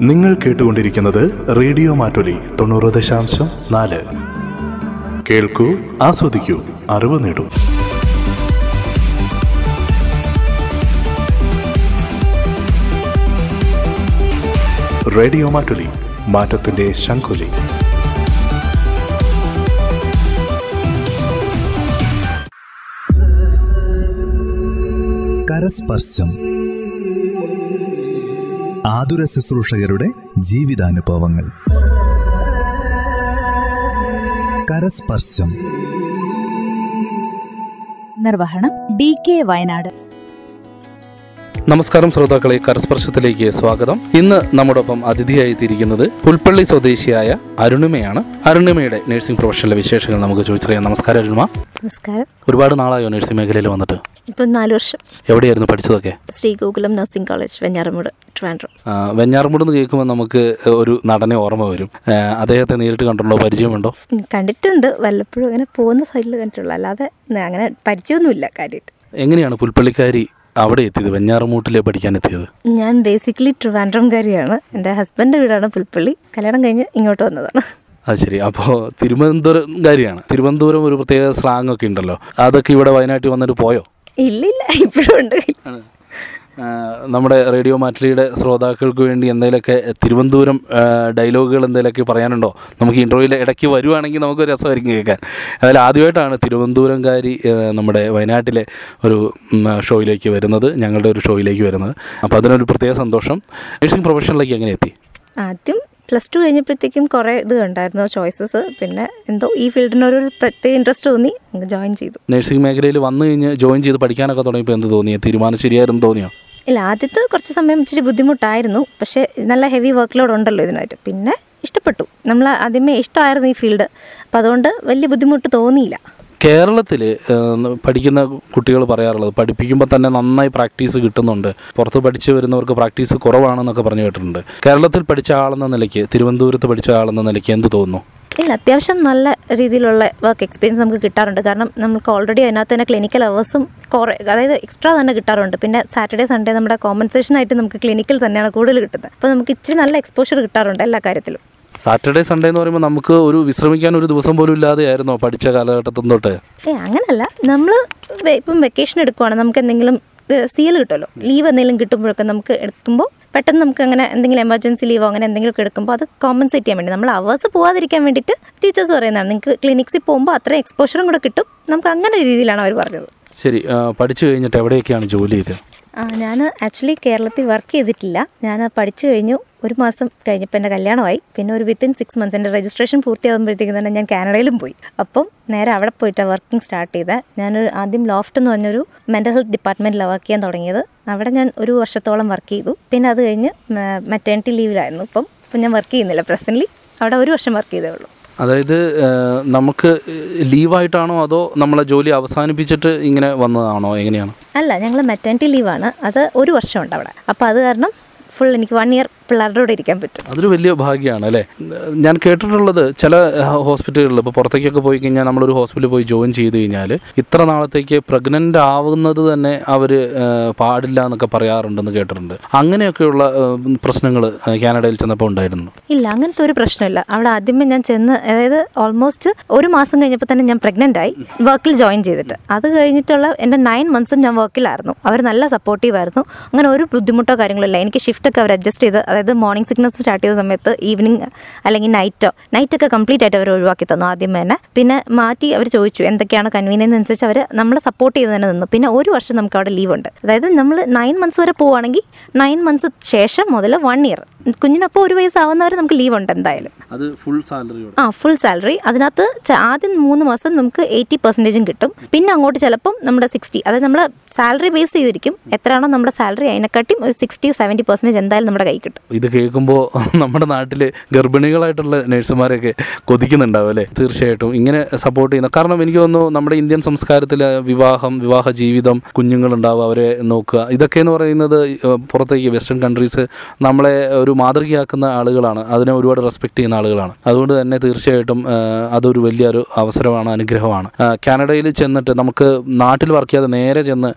നിങ്ങൾ കേട്ടുകൊണ്ടിരിക്കുന്നത് റേഡിയോ മാറ്റൊലി തൊണ്ണൂറ് ദശാംശം നാല്. കേൾക്കൂ ആസ്വദിക്കൂ അറിവ് നേടൂ. റേഡിയോ മാറ്റൊലി മാറ്റത്തിന്റെ ശംഖുലി. കരസ്പർശം ആതുര ശുശ്രൂഷകരുടെ ജീവിതാനുഭവങ്ങൾ. കരസ്പർശം. നിർവഹണം ഡി കെ വയനാട്. നമസ്കാരം ശ്രോതാക്കളെ കരസ്പർശത്തിലേക്ക് സ്വാഗതം. ഇന്ന് നമ്മോടൊപ്പം അതിഥിയായി തിരിക്കുന്നത് പുൽപ്പള്ളി സ്വദേശിയായ അരുണിമയാണ്. അരുണിമയുടെ നഴ്സിംഗ് പ്രൊഫഷനിലെ വിശേഷങ്ങൾ നമുക്ക് ചോദിച്ചറിയാം. നമസ്കാരം അരുണിമ. നമസ്കാരം. ഒരുപാട് നാളായോ നഴ്സിംഗ് മേഖലയിൽ വന്നിട്ട്? ഇപ്പം നാല് വർഷം. എവിടെയായിരുന്നു പഠിച്ചതൊക്കെ? Sree Gokulam nursing college Venjaramoodu Trivandrum. Venjaramoodu എന്ന് കേൾക്കുമ്പോൾ നമുക്ക് ഒരു നടനെ ഓർമ്മ വരും. അദ്ദേഹത്തെ നേരിട്ട് കണ്ടിട്ടുണ്ടോ? പരിചയമുണ്ടോ? കണ്ടിട്ടുണ്ട്. വല്ലപ്പോഴും അങ്ങനെ പോകുന്ന സൈഡിൽ കണ്ടിട്ടുള്ളൂ. അല്ലാതെ അങ്ങനെ പരിചയമൊന്നുമില്ല കാര്യമായിട്ട് എങ്ങനെയാണ് പുൽപ്പള്ളിക്കാരി അവിടെ എത്തിയത്? വെഞ്ഞാറമൂട്ടിലെ പഠിക്കാൻ എത്തിയത്? ഞാൻ ബേസിക്കലി ട്രിവാൻഡ്രംകാരിയാണ്. എന്റെ ഹസ്ബൻഡ് വീടാണ് പുൽപ്പള്ളി. കല്യാണം കഴിഞ്ഞ് ഇങ്ങോട്ട് വന്നതാണ്. അത് ശരി. അപ്പോൾ തിരുവനന്തപുരം കാര്യമാണ് തിരുവനന്തപുരം ഒരു പ്രത്യേക സ്ലാങ് ഒക്കെ ഉണ്ടല്ലോ. അതൊക്കെ ഇവിടെ വയനാട്ടിൽ വന്നിട്ട് പോയോ? ഇല്ലില്ല ഇപ്പോഴും ഉണ്ട്. നമ്മുടെ റേഡിയോ മാറ്റിലിയുടെ ശ്രോതാക്കൾക്ക് വേണ്ടി എന്തെങ്കിലുമൊക്കെ തിരുവനന്തപുരം ഡയലോഗുകൾ എന്തെങ്കിലുമൊക്കെ പറയാനുണ്ടോ? നമുക്ക് ഇന്റർവ്യൂവിൽ ഇടയ്ക്ക് വരുവാണെങ്കിൽ നമുക്ക് രസമായിരിക്കും കേൾക്കാൻ. അതിൽ ആദ്യമായിട്ടാണ് തിരുവനന്തപുരംകാരി നമ്മുടെ വയനാട്ടിലെ ഒരു ഷോയിലേക്ക് വരുന്നത്. ഞങ്ങളുടെ ഒരു ഷോയിലേക്ക് വരുന്നത്. അപ്പോൾ അതിനൊരു പ്രത്യേക സന്തോഷം. നഴ്സിംഗ് പ്രൊഫഷനിലേക്ക് എങ്ങനെ എത്തി? ആദ്യം പ്ലസ് ടു കഴിഞ്ഞപ്പോഴത്തേക്കും കുറേ ഇത് ഉണ്ടായിരുന്നു ചോയ്സസ്. പിന്നെ എന്തോ ഈ ഫീൽഡിനൊരു പ്രത്യേക ഇൻട്രസ്റ്റ് തോന്നി ജോയിൻ ചെയ്തു. നഴ്സിംഗ് മേഖലയിൽ വന്നു കഴിഞ്ഞ് ജോയിൻ ചെയ്ത് പഠിക്കാനൊക്കെ തുടങ്ങിയപ്പോൾ എന്ത് തോന്നിയോ? തീരുമാനം ശരിയായിരുന്നു തോന്നിയോ? ഇല്ല ആദ്യത്തെ കുറച്ച് സമയം ഇച്ചിരി ബുദ്ധിമുട്ടായിരുന്നു. പക്ഷേ നല്ല ഹെവി വർക്ക് ലോഡ് ഉണ്ടല്ലോ ഇതിനായിട്ട്. പിന്നെ ഇഷ്ടപ്പെട്ടു. നമ്മൾ ആദ്യമേ ഇഷ്ടമായിരുന്നു ഈ ഫീൽഡ് അപ്പോൾ അതുകൊണ്ട് വലിയ ബുദ്ധിമുട്ട് തോന്നിയില്ല. കേരളത്തിൽ പഠിക്കുന്ന കുട്ടികൾ പറയാറുള്ളത് പഠിപ്പിക്കുമ്പോൾ തന്നെ നന്നായി പ്രാക്ടീസ് കിട്ടുന്നുണ്ട്. പുറത്ത് പഠിച്ചു വരുന്നവർക്ക് പ്രാക്ടീസ് കുറവാണെന്നൊക്കെ പറഞ്ഞു കേട്ടിട്ടുണ്ട്. കേരളത്തിൽ പഠിച്ച ആളെന്ന നിലയ്ക്ക് തിരുവനന്തപുരത്ത് പഠിച്ച ആളെന്ന നിലയ്ക്ക് എന്ത് തോന്നുന്നു? ഇല്ല അത്യാവശ്യം നല്ല രീതിയിലുള്ള വർക്ക് എക്സ്പീരിയൻസ് നമുക്ക് കിട്ടാറുണ്ട്. കാരണം നമുക്ക് ഓൾറെഡി അതിനകത്ത് തന്നെ ക്ലിനിക്കൽ അവേഴ്സും കുറേ അതായത് എക്സ്ട്രാ തന്നെ കിട്ടാറുണ്ട്. പിന്നെ സാറ്റർഡേ സൺഡേ നമ്മുടെ കോമ്പൻസേഷൻ ആയിട്ട് നമുക്ക് ക്ലിനിക്കൽ തന്നെയാണ് കൂടുതൽ കിട്ടുന്നത്. അപ്പോൾ നമുക്ക് ഇച്ചിരി നല്ല എക്സ്പോഷർ കിട്ടാറുണ്ട് എല്ലാ കാര്യത്തിലും. സാറ്റർഡേ സൺഡേ എന്ന് പറയുമ്പോൾ നമുക്ക് ഒരു വിശ്രമിക്കാൻ ഒരു ദിവസം പോലും ഇല്ലാതെയായിരുന്നോ പഠിച്ച കാലഘട്ടത്തിൽ തൊട്ട്? ഏ അങ്ങനല്ല. നമ്മൾ ഇപ്പം വെക്കേഷൻ എടുക്കുവാണ്. നമുക്ക് എന്തെങ്കിലും സീൽ കിട്ടുമല്ലോ. ലീവ് എന്തെങ്കിലും കിട്ടുമ്പോഴൊക്കെ നമുക്ക് എടുക്കുമ്പോൾ പെട്ടെന്ന് നമുക്ക് അങ്ങനെ എന്തെങ്കിലും എമർജൻസി ലീവോ അങ്ങനെ എന്തെങ്കിലും എടുക്കുമ്പോൾ അത് കോമ്പൻസേറ്റ് ചെയ്യാൻ വേണ്ടി. നമ്മൾ അവേഴ്സ് പോകാതിരിക്കാൻ വേണ്ടിയിട്ട് ടീച്ചേഴ്സ് പറയുന്നതാണ്. നിങ്ങൾക്ക് ക്ലിനിക്സിൽ പോകുമ്പോൾ അത്രയും എക്സ്പോഷറും കൂടെ കിട്ടും. നമുക്ക് അങ്ങനെ രീതിയിലാണ് അവർ പറഞ്ഞത്. ശരി പഠിച്ചു കഴിഞ്ഞിട്ട് എവിടെയൊക്കെയാണ് ജോലി ചെയ്തത്? ഞാൻ ആക്ച്വലി കേരളത്തിൽ വർക്ക് ചെയ്തിട്ടില്ല. ഞാൻ പഠിച്ചു കഴിഞ്ഞു. ഒരു മാസം കഴിഞ്ഞപ്പോൾ എന്റെ കല്യാണമായി. പിന്നെ ഒരു വിത്തിൻ സിക്സ് മന്ത്സ് എന്റെ രജിസ്ട്രേഷൻ പൂർത്തിയാകുമ്പോഴത്തേക്കും തന്നെ ഞാൻ കാനഡയിലും പോയി. അപ്പം നേരെ അവിടെ പോയിട്ടാണ് വർക്കിംഗ് സ്റ്റാർട്ട് ചെയ്തത് ഞാൻ ആദ്യം ലോഫ്റ്റ് എന്ന് പറഞ്ഞൊരു മെന്റൽ ഹെൽത്ത് ഡിപ്പാർട്ട്മെന്റിലാണ് വർക്ക് ചെയ്യാൻ തുടങ്ങിയത്. അവിടെ ഞാൻ ഒരു വർഷത്തോളം വർക്ക് ചെയ്തു. പിന്നെ അത് കഴിഞ്ഞ് മെറ്റേണിറ്റി ലീവിലായിരുന്നു ഇപ്പം ഇപ്പം ഞാൻ വർക്ക് ചെയ്യുന്നില്ല പ്രസന്റ്ലി അവിടെ ഒരു വർഷം വർക്ക് ചെയ്തേ ഉള്ളൂ. അതായത് നമുക്ക് ലീവായിട്ടാണോ അതോ നമ്മളെ ജോലി അവസാനിപ്പിച്ചിട്ട് ഇങ്ങനെ വന്നതാണോ? എങ്ങനെയാണ്? അല്ല ഞങ്ങൾ മെറ്റേണിറ്റി ലീവാണ് അത് ഒരു വർഷമുണ്ട് അവിടെ. അപ്പോൾ അത് കാരണം ഫുൾ എനിക്ക് വൺ ഇയർ പിള്ളേരുടെ കൂടെ ഇരിക്കാൻ പറ്റും. അതൊരു വലിയ ഭാഗ്യമാണ് അല്ലേ? ഞാൻ കേട്ടിട്ടുള്ളത് ചില ഹോസ്പിറ്റലുകളിൽ ഇപ്പോൾ പുറത്തേക്കൊക്കെ പോയി കഴിഞ്ഞാൽ നമ്മളൊരു ഹോസ്പിറ്റലിൽ പോയി ജോയിൻ ചെയ്ത് കഴിഞ്ഞാൽ ഇത്ര നാളത്തേക്ക് പ്രഗ്നന്റ് ആവുന്നത് തന്നെ അവർ പാടില്ല എന്നൊക്കെ പറയാറുണ്ടെന്ന് കേട്ടിട്ടുണ്ട്. അങ്ങനെയൊക്കെയുള്ള പ്രശ്നങ്ങൾ കാനഡയിൽ ചെന്നപ്പോൾ ഉണ്ടായിരുന്നു. ഇല്ല അങ്ങനത്തെ ഒരു പ്രശ്നമില്ല. അവിടെ ആദ്യമേ ഞാൻ ചെന്ന് അതായത് ഓൾമോസ്റ്റ് ഒരു മാസം കഴിഞ്ഞപ്പോൾ തന്നെ ഞാൻ പ്രഗ്നന്റ് ആയി വർക്കിൽ ജോയിൻ ചെയ്തിട്ട്. അത് കഴിഞ്ഞിട്ടുള്ള എന്റെ നയൻ മന്ത്സും ഞാൻ വർക്കിലായിരുന്നു അവർ നല്ല സപ്പോർട്ടീവ് ആയിരുന്നു. അങ്ങനെ ഒരു ബുദ്ധിമുട്ടോ കാര്യങ്ങളോ ഇല്ല. എനിക്ക് ഷിഫ്റ്റൊക്കെ അവർ അഡ്ജസ്റ്റ് ചെയ്ത് അതായത് മോർണിംഗ് സിക്നസ് സ്റ്റാർട്ട് ചെയ്ത സമയത്ത് ഈവനിങ് അല്ലെങ്കിൽ നൈറ്റോ നൈറ്റൊക്കെ കംപ്ലീറ്റ് ആയിട്ട് അവർ ഒഴിവാക്കി തന്നു ആദ്യം തന്നെ. പിന്നെ മാറ്റി അവർ ചോദിച്ചു എന്തൊക്കെയാണ് കൺവീനിയൻസ് അനുസരിച്ച് അവർ നമ്മളെ സപ്പോർട്ട് ചെയ്ത് തന്നെ നിന്നു. പിന്നെ ഒരു വർഷം നമുക്ക് അവിടെ ലീവ് ഉണ്ട്. അതായത് നമ്മൾ നയൻ മന്ത്സ് വരെ പോവുകയാണെങ്കിൽ നയൻ മന്ത്സ് ശേഷം മുതൽ വൺ ഇയർ കുഞ്ഞിനൊപ്പം ഒരു വയസ്സാവുന്നവരെ നമുക്ക് ലീവ് ഉണ്ട് എന്തായാലും. അത് ഫുൾ സാലറി ആ ഫുൾ സാലറി അതിനകത്ത് ആദ്യം മൂന്ന് മാസം നമുക്ക് എയ്റ്റി പെർസെന്റേജും കിട്ടും. പിന്നെ അങ്ങോട്ട് ചിലപ്പം നമ്മുടെ സിക്സ്റ്റി അതായത് നമ്മൾ സാലറി ബേസ് ചെയ്തിരിക്കും. എത്രയാണോ നമ്മുടെ സാലറി അതിനെക്കാട്ടിയും ഒരു സിക്സ്റ്റി സെവന്റി പെർസെന്റേജ് എന്തായാലും നമ്മുടെ കൈ കിട്ടും. ഇത് കേൾക്കുമ്പോൾ നമ്മുടെ നാട്ടിൽ ഗർഭിണികളായിട്ടുള്ള നഴ്സുമാരെയൊക്കെ കൊതിക്കുന്നുണ്ടാവും അല്ലേ? തീർച്ചയായിട്ടും. ഇങ്ങനെ സപ്പോർട്ട് ചെയ്യുന്ന കാരണം എനിക്ക് തോന്നുന്നു നമ്മുടെ ഇന്ത്യൻ സംസ്കാരത്തിൽ വിവാഹം വിവാഹ ജീവിതം കുഞ്ഞുങ്ങളുണ്ടാവുക അവരെ നോക്കുക ഇതൊക്കെ എന്ന് പറയുന്നത് പുറത്തേക്ക് വെസ്റ്റേൺ കൺട്രീസ് നമ്മളെ ഒരു മാതൃകയാക്കുന്ന ആളുകളാണ്. അതിനെ ഒരുപാട് റെസ്പെക്ട് ചെയ്യുന്ന ആളുകളാണ്. അതുകൊണ്ട് തന്നെ തീർച്ചയായിട്ടും അതൊരു വലിയൊരു അവസരമാണ് അനുഗ്രഹമാണ്. കാനഡയിൽ ചെന്നിട്ട് നമുക്ക് നാട്ടിൽ വർക്ക് ചെയ്യാതെ നേരെ ചെന്ന്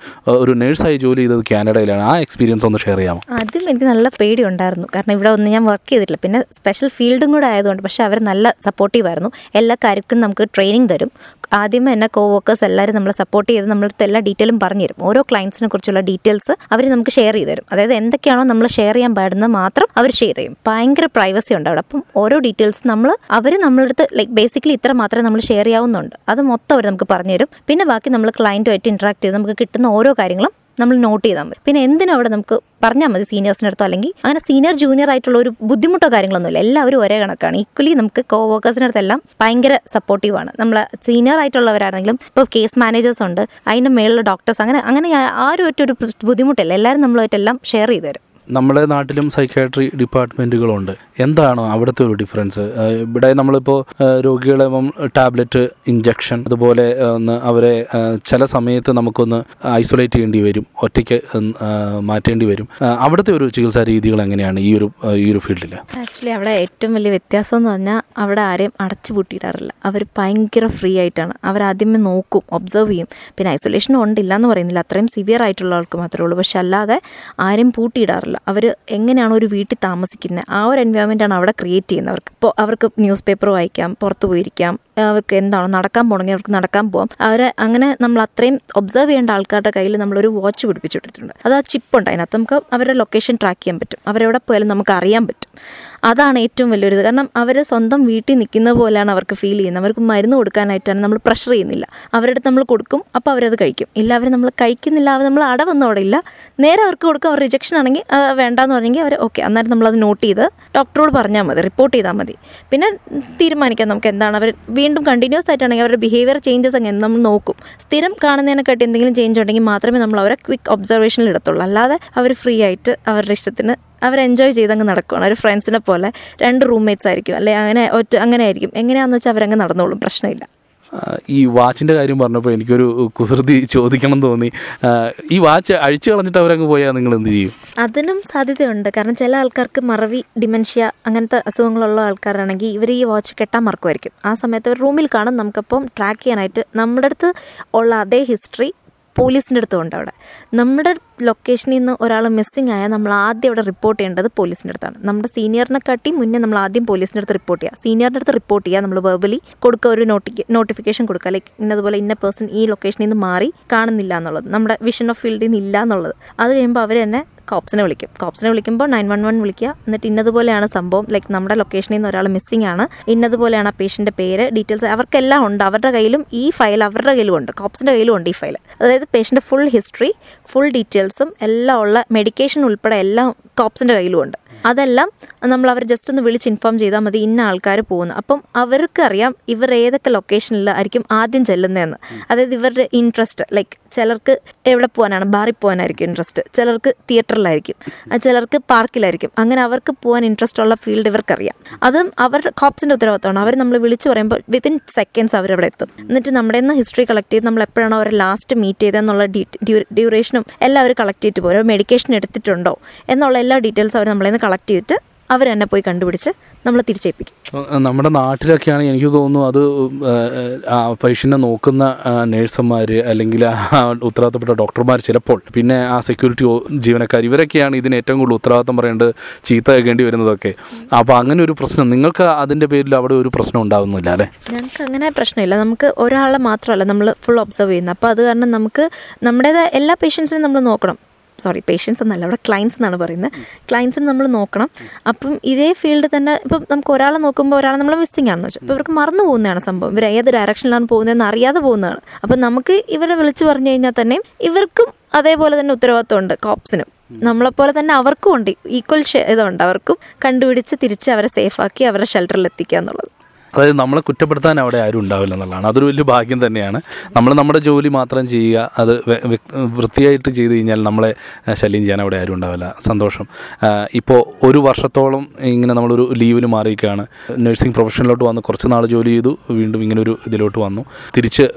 ഒരു നേഴ്സായി ജോലി ചെയ്തത് കാനഡയിലാണ്. ആ എക്സ്പീരിയൻസ് ഒന്ന് ഷെയർ ചെയ്യാമോ? ആദ്യം എനിക്ക് നല്ല പേടിയുണ്ടായിരുന്നു. കാരണം ഇവിടെ ഒന്നും ഞാൻ വർക്ക് ചെയ്തിട്ടില്ല. പിന്നെ സ്പെഷ്യൽ ഫീൽഡും കൂടെ ആയതുകൊണ്ട് പക്ഷേ അവർ നല്ല സപ്പോർട്ടീവ് ആയിരുന്നു. എല്ലാ കാര്യത്തിനും നമുക്ക് ട്രെയിനിങ് തരും. ആദ്യമേ എന്നെ കോ വർക്കേഴ്സ് എല്ലാവരും നമ്മളെ സപ്പോർട്ട് ചെയ്ത് നമ്മളടുത്ത് എല്ലാ ഡീറ്റെയിലും പറഞ്ഞു തരും ഓരോ ക്ലയൻസിനെ കുറിച്ചുള്ള ഡീറ്റെയിൽസ് അവർ നമുക്ക് ഷെയർ ചെയ്ത് തരും അതായത് എന്തൊക്കെയാണോ നമ്മൾ ഷെയർ ചെയ്യാൻ പാടുന്നത് മാത്രം അവർ ഷെയർ ചെയ്യും. ഭയങ്കര പ്രൈവസി ഉണ്ട് അവിടെ. അപ്പം ഓരോ ഡീറ്റെയിൽസ് നമ്മൾ അവർ നമ്മളടുത്ത് ലൈക്ക് ബേസിക്കലി ഇത്ര മാത്രമേ നമ്മൾ ഷെയർ ചെയ്യാവുന്നുണ്ട് അത് മൊത്തം അവർ നമുക്ക് പറഞ്ഞു തരും പിന്നെ ബാക്കി നമ്മൾ ക്ലയന്റുമായിട്ട് ഇൻട്രാക്ട് ചെയ്ത് നമുക്ക് കിട്ടുന്ന ഓരോ കാര്യങ്ങളും നമ്മൾ നോട്ട് ചെയ്താൽ മതി. പിന്നെ എന്തിനും അവിടെ നമുക്ക് പറഞ്ഞാൽ മതി സീനിയേഴ്സിന്റെ അടുത്തോ? അല്ലെങ്കിൽ അങ്ങനെ സീനിയർ ജൂനിയർ ആയിട്ടുള്ള ഒരു ബുദ്ധിമുട്ടോ കാര്യങ്ങളൊന്നുമില്ല എല്ലാവരും ഒരേ കണക്കാണ്. ഈക്വലി നമുക്ക് കോ വർക്കേഴ്സിന്റെ അടുത്തെല്ലാം ഭയങ്കര സപ്പോർട്ടീവാണ് നമ്മൾ സീനിയർ ആയിട്ടുള്ളവരാണെങ്കിലും ഇപ്പോൾ കേസ് മാനേജേഴ്സ് ഉണ്ട്. അതിന്റെ മേളിലുള്ള ഡോക്ടേഴ്സ് അങ്ങനെ അങ്ങനെ ആരും ഒറ്റ ഒരു ബുദ്ധിമുട്ടില്ല. എല്ലാവരും നമ്മളായിട്ടെല്ലാം ഷെയർ ചെയ്തു തരും. നമ്മുടെ നാട്ടിലും സൈക്കാട്രി ഡിപ്പാർട്ട്മെന്റുകളുണ്ട് എന്താണ് അവിടുത്തെ ഒരു ഡിഫറൻസ് ഇവിടെ നമ്മളിപ്പോൾ രോഗികളെ ടാബ്ലറ്റ് ഇഞ്ചക്ഷൻ അതുപോലെ ഒന്ന് അവരെ ചില സമയത്ത് നമുക്കൊന്ന് ഐസൊലേറ്റ് ചെയ്യേണ്ടി വരും. ഒറ്റയ്ക്ക് മാറ്റേണ്ടി വരും. അവിടുത്തെ ഒരു ചികിത്സാ രീതികൾ എങ്ങനെയാണ് ഈ ഒരു ഈ ഒരു ഫീൽഡിൽ ആക്ച്വലി അവിടെ ഏറ്റവും വലിയ വ്യത്യാസം എന്ന് പറഞ്ഞാൽ അവിടെ ആരെയും അടച്ചു പൂട്ടിയിടാറില്ല. അവർ ഭയങ്കര ഫ്രീ ആയിട്ടാണ്. അവർ ആദ്യമേ നോക്കും ഒബ്സർവ് ചെയ്യും. പിന്നെ ഐസൊലേഷൻ ഉണ്ടില്ല എന്ന് പറയുന്നില്ല. അത്രയും സിവിയർ ആയിട്ടുള്ള ആൾക്ക് മാത്രമേ ഉള്ളൂ. പക്ഷെ അല്ലാതെ ആരെയും പൂട്ടിയിടാറില്ല. അവർ എങ്ങനെയാണ് ഒരു വീട്ടിൽ താമസിക്കുന്നത് ആ ഒരു എൻവയോൺമെന്റ് ആണ് അവിടെ ക്രിയേറ്റ് ചെയ്യുന്നത് അവർക്ക് ഇപ്പോൾ അവർക്ക് ന്യൂസ് പേപ്പർ വായിക്കാം പുറത്ത് പോയിരിക്കാം അവർക്ക് എന്താണോ നടക്കാൻ പോകണമെങ്കിൽ അവർക്ക് നടക്കാൻ പോകാം അവരെ അങ്ങനെ നമ്മൾ അത്രയും ഒബ്സർവ് ചെയ്യേണ്ട ആൾക്കാരുടെ കയ്യിൽ നമ്മളൊരു വാച്ച് പിടിപ്പിച്ചിട്ടിട്ടുണ്ട് അത് ആ ചിപ്പ് ഉണ്ട് അതിനകത്ത്. നമുക്ക് അവരുടെ ലൊക്കേഷൻ ട്രാക്ക് ചെയ്യാൻ പറ്റും. അവരെവിടെ പോയാലും നമുക്ക് അറിയാൻ പറ്റും. അതാണ് ഏറ്റവും വലിയൊരു ഇത്. കാരണം അവർ സ്വന്തം വീട്ടിൽ നിൽക്കുന്ന പോലെയാണ് അവർക്ക് ഫീൽ ചെയ്യുന്നത്. അവർക്ക് മരുന്ന് കൊടുക്കാനായിട്ടാണ് നമ്മൾ പ്രഷർ ചെയ്യുന്നില്ല. അവരുടെ നമ്മൾ കൊടുക്കും അപ്പോൾ അവരത് കഴിക്കും. ഇല്ല അവർ നമ്മൾ കഴിക്കുന്നില്ല അവർ നമ്മൾ അടവൊന്നും അവിടെ ഇല്ല. നേരെ അവർക്ക് കൊടുക്കും അവർ റിജക്ഷൻ ആണെങ്കിൽ വേണ്ടാന്ന് പറഞ്ഞെങ്കിൽ അവർ ഓക്കെ അന്നേരം നമ്മളത് നോട്ട് ചെയ്ത് ഡോക്ടറോട് പറഞ്ഞാൽ മതി റിപ്പോർട്ട് ചെയ്താൽ മതി. പിന്നെ തീരുമാനിക്കാം നമുക്ക് എന്താണ്. അവർ കണ്ടിന്യൂസ് ആയിട്ടാണെങ്കിൽ അവരുടെ ബിഹേവിയർ ചേഞ്ചസ് അങ്ങനെ നമ്മൾ നോക്കും. സ്ഥിരം കാണുന്നതിനെക്കാട്ടി എന്തെങ്കിലും ചേഞ്ച് ഉണ്ടെങ്കിൽ മാത്രമേ നമ്മൾ അവരെ ക്വിക്ക് ഒബ്സർവേഷനിൽ ഇടത്തുള്ളൂ. അല്ലാതെ അവർ ഫ്രീ ആയിട്ട് അവരുടെ ഇഷ്ടത്തിന് അവർ എൻജോയ് ചെയ്തങ്ങ് നടക്കുകയാണ് ഒരു ഫ്രണ്ട്സിനെ പോലെ രണ്ട് റൂംമേറ്റ്സ് ആയിരിക്കും. അല്ലെ അങ്ങനെ ഒറ്റ അങ്ങനെ ആയിരിക്കും. എങ്ങനെയാണെന്ന് വെച്ചാൽ അവരങ്ങ് നടന്നോളും. പ്രശ്നമില്ല. ഈ വാച്ചിന്റെ കാര്യം പറഞ്ഞപ്പോൾ എനിക്കൊരു കുസൃതി ചോദിക്കണം തോന്നി. ഈ വാച്ച് അഴിച്ചു കളഞ്ഞിട്ട് അവരങ്ങ് പോയാൽ നിങ്ങൾ എന്ത് ചെയ്യും? അതിനും സാധ്യതയുണ്ട്. കാരണം ചില ആൾക്കാർക്ക് മറവി ഡിമെൻഷ്യ അങ്ങനത്തെ അസുഖങ്ങളുള്ള ആൾക്കാരാണെങ്കിൽ ഇവർ ഈ വാച്ച് കെട്ടാൻ മറക്കുമായിരിക്കും. ആ സമയത്ത് റൂമിൽ കാണും. നമുക്കപ്പം ട്രാക്ക് ചെയ്യാനായിട്ട് നമ്മുടെ അടുത്ത് ഉള്ള അതേ ഹിസ്റ്ററി പോലീസിന്റെ അടുത്തും ഉണ്ട് അവിടെ. നമ്മുടെ ലൊക്കേഷനിൽ നിന്ന് ഒരാൾ മിസ്സിംഗ് ആയാൽ നമ്മൾ ആദ്യം അവിടെ റിപ്പോർട്ട് ചെയ്യേണ്ടത് പോലീസിന്റെ അടുത്താണ്. നമ്മുടെ സീനിയറിനെ കാട്ടി മുന്നേ നമ്മൾ ആദ്യം പോലീസിന്റെ അടുത്ത് റിപ്പോർട്ട് ചെയ്യുക സീനിയറിന്റെ അടുത്ത് റിപ്പോർട്ട് ചെയ്യുക നമ്മൾ വെർബലി കൊടുക്കുക ഒരു നോട്ടി നോട്ടിഫിക്കേഷൻ കൊടുക്കുക. ലൈക്ക് ഇന്നതുപോലെ ഇന്ന പേഴ്സൺ ഈ ലൊക്കേഷനിൽ നിന്ന് മാറി കാണുന്നില്ല എന്നുള്ളത്. നമ്മുടെ വിഷൻ ഓഫ് ഫീൽഡിൽ നിന്ന് ഇല്ല എന്നുള്ളത്. അത് കഴിയുമ്പോൾ അവർ തന്നെ കോപ്സിനെ വിളിക്കും. കോപ്സിനെ വിളിക്കുമ്പോൾ നയൻ വൺ വൺ വിളിക്കുക. എന്നിട്ട് ഇന്നതുപോലെയാണ് സംഭവം. ലൈക്ക് നമ്മുടെ ലൊക്കേഷനിൽ നിന്ന് ഒരാൾ മിസ്സിംഗ് ആണ്. ഇന്നതുപോലെയാണ് ആ പേര് ഡീറ്റെയിൽസ് അവർക്കെല്ലാം ഉണ്ട്. അവരുടെ കയ്യിലും ഈ ഫയൽ അവരുടെ കയ്യിലും ഉണ്ട്. കോപ്സിന്റെ കയ്യിലും ഉണ്ട് ഈ ഫയൽ അതായത് പേഷ്യന്റെ ഫുൾ ഹിസ്റ്ററി ഫുൾ ഡീറ്റെയിൽസും എല്ലാം ഉള്ള മെഡിക്കേഷൻ ഉൾപ്പെടെ എല്ലാം കോപ്സിന്റെ കയ്യിലും ഉണ്ട്. അതെല്ലാം നമ്മൾ അവർ ജസ്റ്റ് ഒന്ന് വിളിച്ച് ഇൻഫോം ചെയ്താൽ മതി. ഇന്ന ആൾക്കാർ പോകുന്നു. അപ്പം അവർക്ക് അറിയാം ഇവർ ഏതൊക്കെ ലൊക്കേഷനിൽ ആയിരിക്കും ആദ്യം ചെല്ലുന്നതെന്ന്. അതായത് ഇവരുടെ ഇൻട്രസ്റ്റ് ലൈക്ക് ചിലർക്ക് എവിടെ പോകാനാണ്? ബാറിൽ പോകാനായിരിക്കും ഇൻട്രസ്റ്റ് ചിലർക്ക് തിയേറ്ററിലായിരിക്കും. ചിലർക്ക് പാർക്കിലായിരിക്കും. അങ്ങനെ അവർക്ക് പോകാൻ ഇൻട്രസ്റ്റ് ഉള്ള ഫീൽഡ് ഇവർക്കറിയാം. അതും അവരുടെ കോപ്സിന്റെ ഉത്തരവാദിത്തമാണ്. അവർ നമ്മൾ വിളിച്ചു പറയുമ്പോൾ വിത്തിൻ സെക്കൻഡ്സ് അവരവിടെ എത്തും. എന്നിട്ട് നമ്മുടെ നിന്ന് ഹിസ്റ്ററി കളക്ട് ചെയ്ത് നമ്മൾ എപ്പോഴാണോ അവരെ ലാസ്റ്റ് മീറ്റ് ചെയ്തതെന്നുള്ള ഡ്യൂറേഷനും എല്ലാം അവർ കളക്ട് ചെയ്തിട്ട് പോകും മെഡിക്കേഷൻ എടുത്തിട്ടുണ്ടോ? എന്നുള്ള എല്ലാ ഡീറ്റെയിൽസ് അവർ നമ്മളെ നിന്ന് കളക്ട് ചെയ്തിട്ട് അവർ തന്നെ പോയി കണ്ടുപിടിച്ച് നമ്മൾ തിരിച്ചേൽപ്പിക്കും. നമ്മുടെ നാട്ടിലൊക്കെയാണ് എനിക്ക് തോന്നുന്നു അത് ആ പേഷ്യനെ നോക്കുന്ന നേഴ്സുമാർ അല്ലെങ്കിൽ ആ ഉത്തരവാദിത്തപ്പെട്ട ഡോക്ടർമാർ ചിലപ്പോൾ പിന്നെ ആ സെക്യൂരിറ്റി ജീവനക്കാർ ഇവരൊക്കെയാണ് ഇതിന് ഏറ്റവും കൂടുതൽ ഉത്തരവാദിത്തം പറയേണ്ടത് ചീത്ത കേൾക്കേണ്ടി വരുന്നതൊക്കെ. അപ്പോൾ അങ്ങനെ ഒരു പ്രശ്നം നിങ്ങൾക്ക് അതിന്റെ പേരിൽ അവിടെ ഒരു പ്രശ്നം ഉണ്ടാകുന്നില്ല അല്ലേ? ഞങ്ങൾക്ക് അങ്ങനെ പ്രശ്നമില്ല. നമുക്ക് ഒരാളെ മാത്രമല്ല നമ്മൾ ഫുൾ ഒബ്സർവ് ചെയ്യുന്നത്. അപ്പോൾ അത് കാരണം നമുക്ക് നമ്മുടേതായ എല്ലാ പേഷ്യൻസിനും നമ്മൾ നോക്കണം. സോറി പേഷ്യൻസ് എന്നല്ല അവിടെ ക്ലയൻസ് എന്നാണ് പറയുന്നത്. ക്ലയൻസിന് നമ്മൾ നോക്കണം. അപ്പം ഇതേ ഫീൽഡ് തന്നെ ഇപ്പം നമുക്ക് ഒരാളെ നോക്കുമ്പോൾ ഒരാളെ നമ്മൾ മിസ്സിംഗ് ആണെന്ന് വെച്ചാൽ അപ്പോൾ ഇവർക്ക് മറന്നു പോകുന്നതാണ് സംഭവം. ഇവർ ഏത് ഡയറക്ഷനിലാണ് പോകുന്നതെന്ന് അറിയാതെ പോകുന്നതാണ്. അപ്പം നമുക്ക് ഇവരെ വിളിച്ചു പറഞ്ഞു കഴിഞ്ഞാൽ തന്നെ ഇവർക്കും അതേപോലെ തന്നെ ഉത്തരവാദിത്വമുണ്ട് കോപ്സിനും നമ്മളെപ്പോലെ തന്നെ അവർക്കും ഉണ്ട്. ഈക്വൽ ഇതുണ്ട്. അവർക്കും കണ്ടുപിടിച്ച് തിരിച്ച് അവരെ സേഫാക്കി അവരെ ഷെൽട്ടറിൽ എത്തിക്കുക എന്നുള്ളത്. അതായത് നമ്മളെ കുറ്റപ്പെടുത്താൻ അവിടെ ആരും ഉണ്ടാവില്ല എന്നുള്ളതാണ്. അതൊരു വലിയ ഭാഗ്യം തന്നെയാണ്. നമ്മൾ നമ്മുടെ ജോലി മാത്രം ചെയ്യുക അത് വൃത്തിയായിട്ട് ചെയ്ത് കഴിഞ്ഞാൽ നമ്മളെ ശല്യം ചെയ്യാൻ അവിടെ ആരും ഉണ്ടാവില്ല. സന്തോഷം. ഇപ്പോൾ ഒരു വർഷത്തോളം ഇങ്ങനെ നമ്മളൊരു ലീവിന് മാറിയിരിക്കുകയാണ്. നഴ്സിംഗ് പ്രൊഫഷനിലോട്ട് വന്ന് കുറച്ച് നാൾ ജോലി ചെയ്തു വീണ്ടും ഇങ്ങനെ ഒരു ഇതിലോട്ട് വന്നു. തിരിച്ച്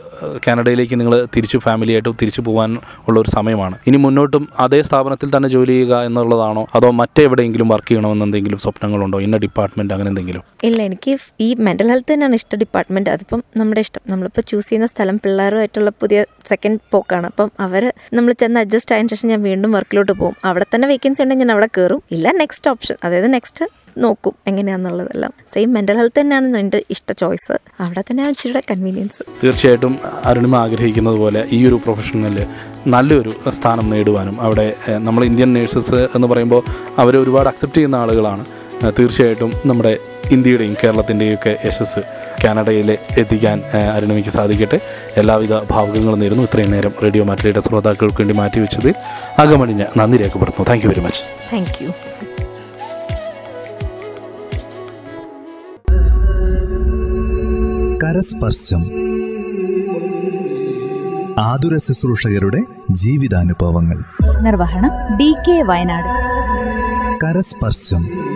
കാനഡയിലേക്ക് നിങ്ങൾ തിരിച്ച് ഫാമിലിയായിട്ട് തിരിച്ചു പോകാൻ ഉള്ള ഒരു സമയമാണ്. ഇനി മുന്നോട്ടും അതേ സ്ഥാപനത്തിൽ തന്നെ ജോലി ചെയ്യുക എന്നുള്ളതാണോ? അതോ മറ്റെവിടെയെങ്കിലും വർക്ക് ചെയ്യണമെന്ന് എന്തെങ്കിലും സ്വപ്നങ്ങളുണ്ടോ? ഇന്ന ഡിപ്പാർട്ട്മെന്റ് അങ്ങനെ എന്തെങ്കിലും? ഇല്ല എനിക്ക് ഈ മെന്റൽ ഹെൽത്ത് തന്നെയാണ് ഇഷ്ട ഡിപ്പാർട്ട്മെന്റ് അതിപ്പം നമ്മുടെ ഇഷ്ടം. നമ്മളിപ്പോൾ ചൂസ് ചെയ്യുന്ന സ്ഥലം പിള്ളേരുമായിട്ടുള്ള പുതിയ സെക്കൻഡ് പോക്കാണ്. അപ്പം അവർ നമ്മൾ ചെന്ന് അഡ്ജസ്റ്റ് ആയതിനു ശേഷം ഞാൻ വീണ്ടും വർക്കിലോട്ട് പോകും. അവിടെ തന്നെ വേക്കൻസി ഉണ്ടെങ്കിൽ ഞാൻ അവിടെ കയറും ഇല്ല നെക്സ്റ്റ് ഓപ്ഷൻ അതായത് നെക്സ്റ്റ് നോക്കും എങ്ങനെയാണെന്നുള്ളതെല്ലാം സെയിം മെന്റൽ ഹെൽത്ത് തന്നെയാണ് എന്റെ ഇഷ്ട ചോയ്സ് അവിടെ തന്നെ ഇച്ചിരി കൺവീനിയൻസ് തീർച്ചയായിട്ടും അരുണിമ ആഗ്രഹിക്കുന്നത് പോലെ ഈ ഒരു പ്രൊഫഷനിൽ നല്ലൊരു സ്ഥാനം നേടുവാനും അവിടെ നമ്മൾ ഇന്ത്യൻ നേഴ്സസ് എന്ന് പറയുമ്പോൾ അവരെ ഒരുപാട് അക്സെപ്റ്റ് ചെയ്യുന്ന ആളുകളാണ്. തീർച്ചയായിട്ടും നമ്മുടെ ഇന്ത്യയുടെയും കേരളത്തിന്റെയും ഒക്കെ യശസ് കാനഡയിൽ എത്തിക്കാൻ അരുണമിക്ക് അരുണിമയ്ക്ക് സാധിക്കട്ടെ. എല്ലാവിധ ഭാവുകങ്ങളും നേരുന്നു. ഇത്രയും നേരം റേഡിയോ മാറ്റിയുടെ ശ്രോതാക്കൾക്ക് വേണ്ടി മാറ്റിവെച്ചതിൽ അകമണിഞ്ഞ് നന്ദി രേഖപ്പെടുത്തുന്നു. Thank you very much thank you കരസ്പർശം. ആതുര ശുശ്രൂഷകരുടെ ജീവിതാനുഭവങ്ങൾ. നിർവഹണം ഡി കെ വയനാട്. കരസ്പർശം.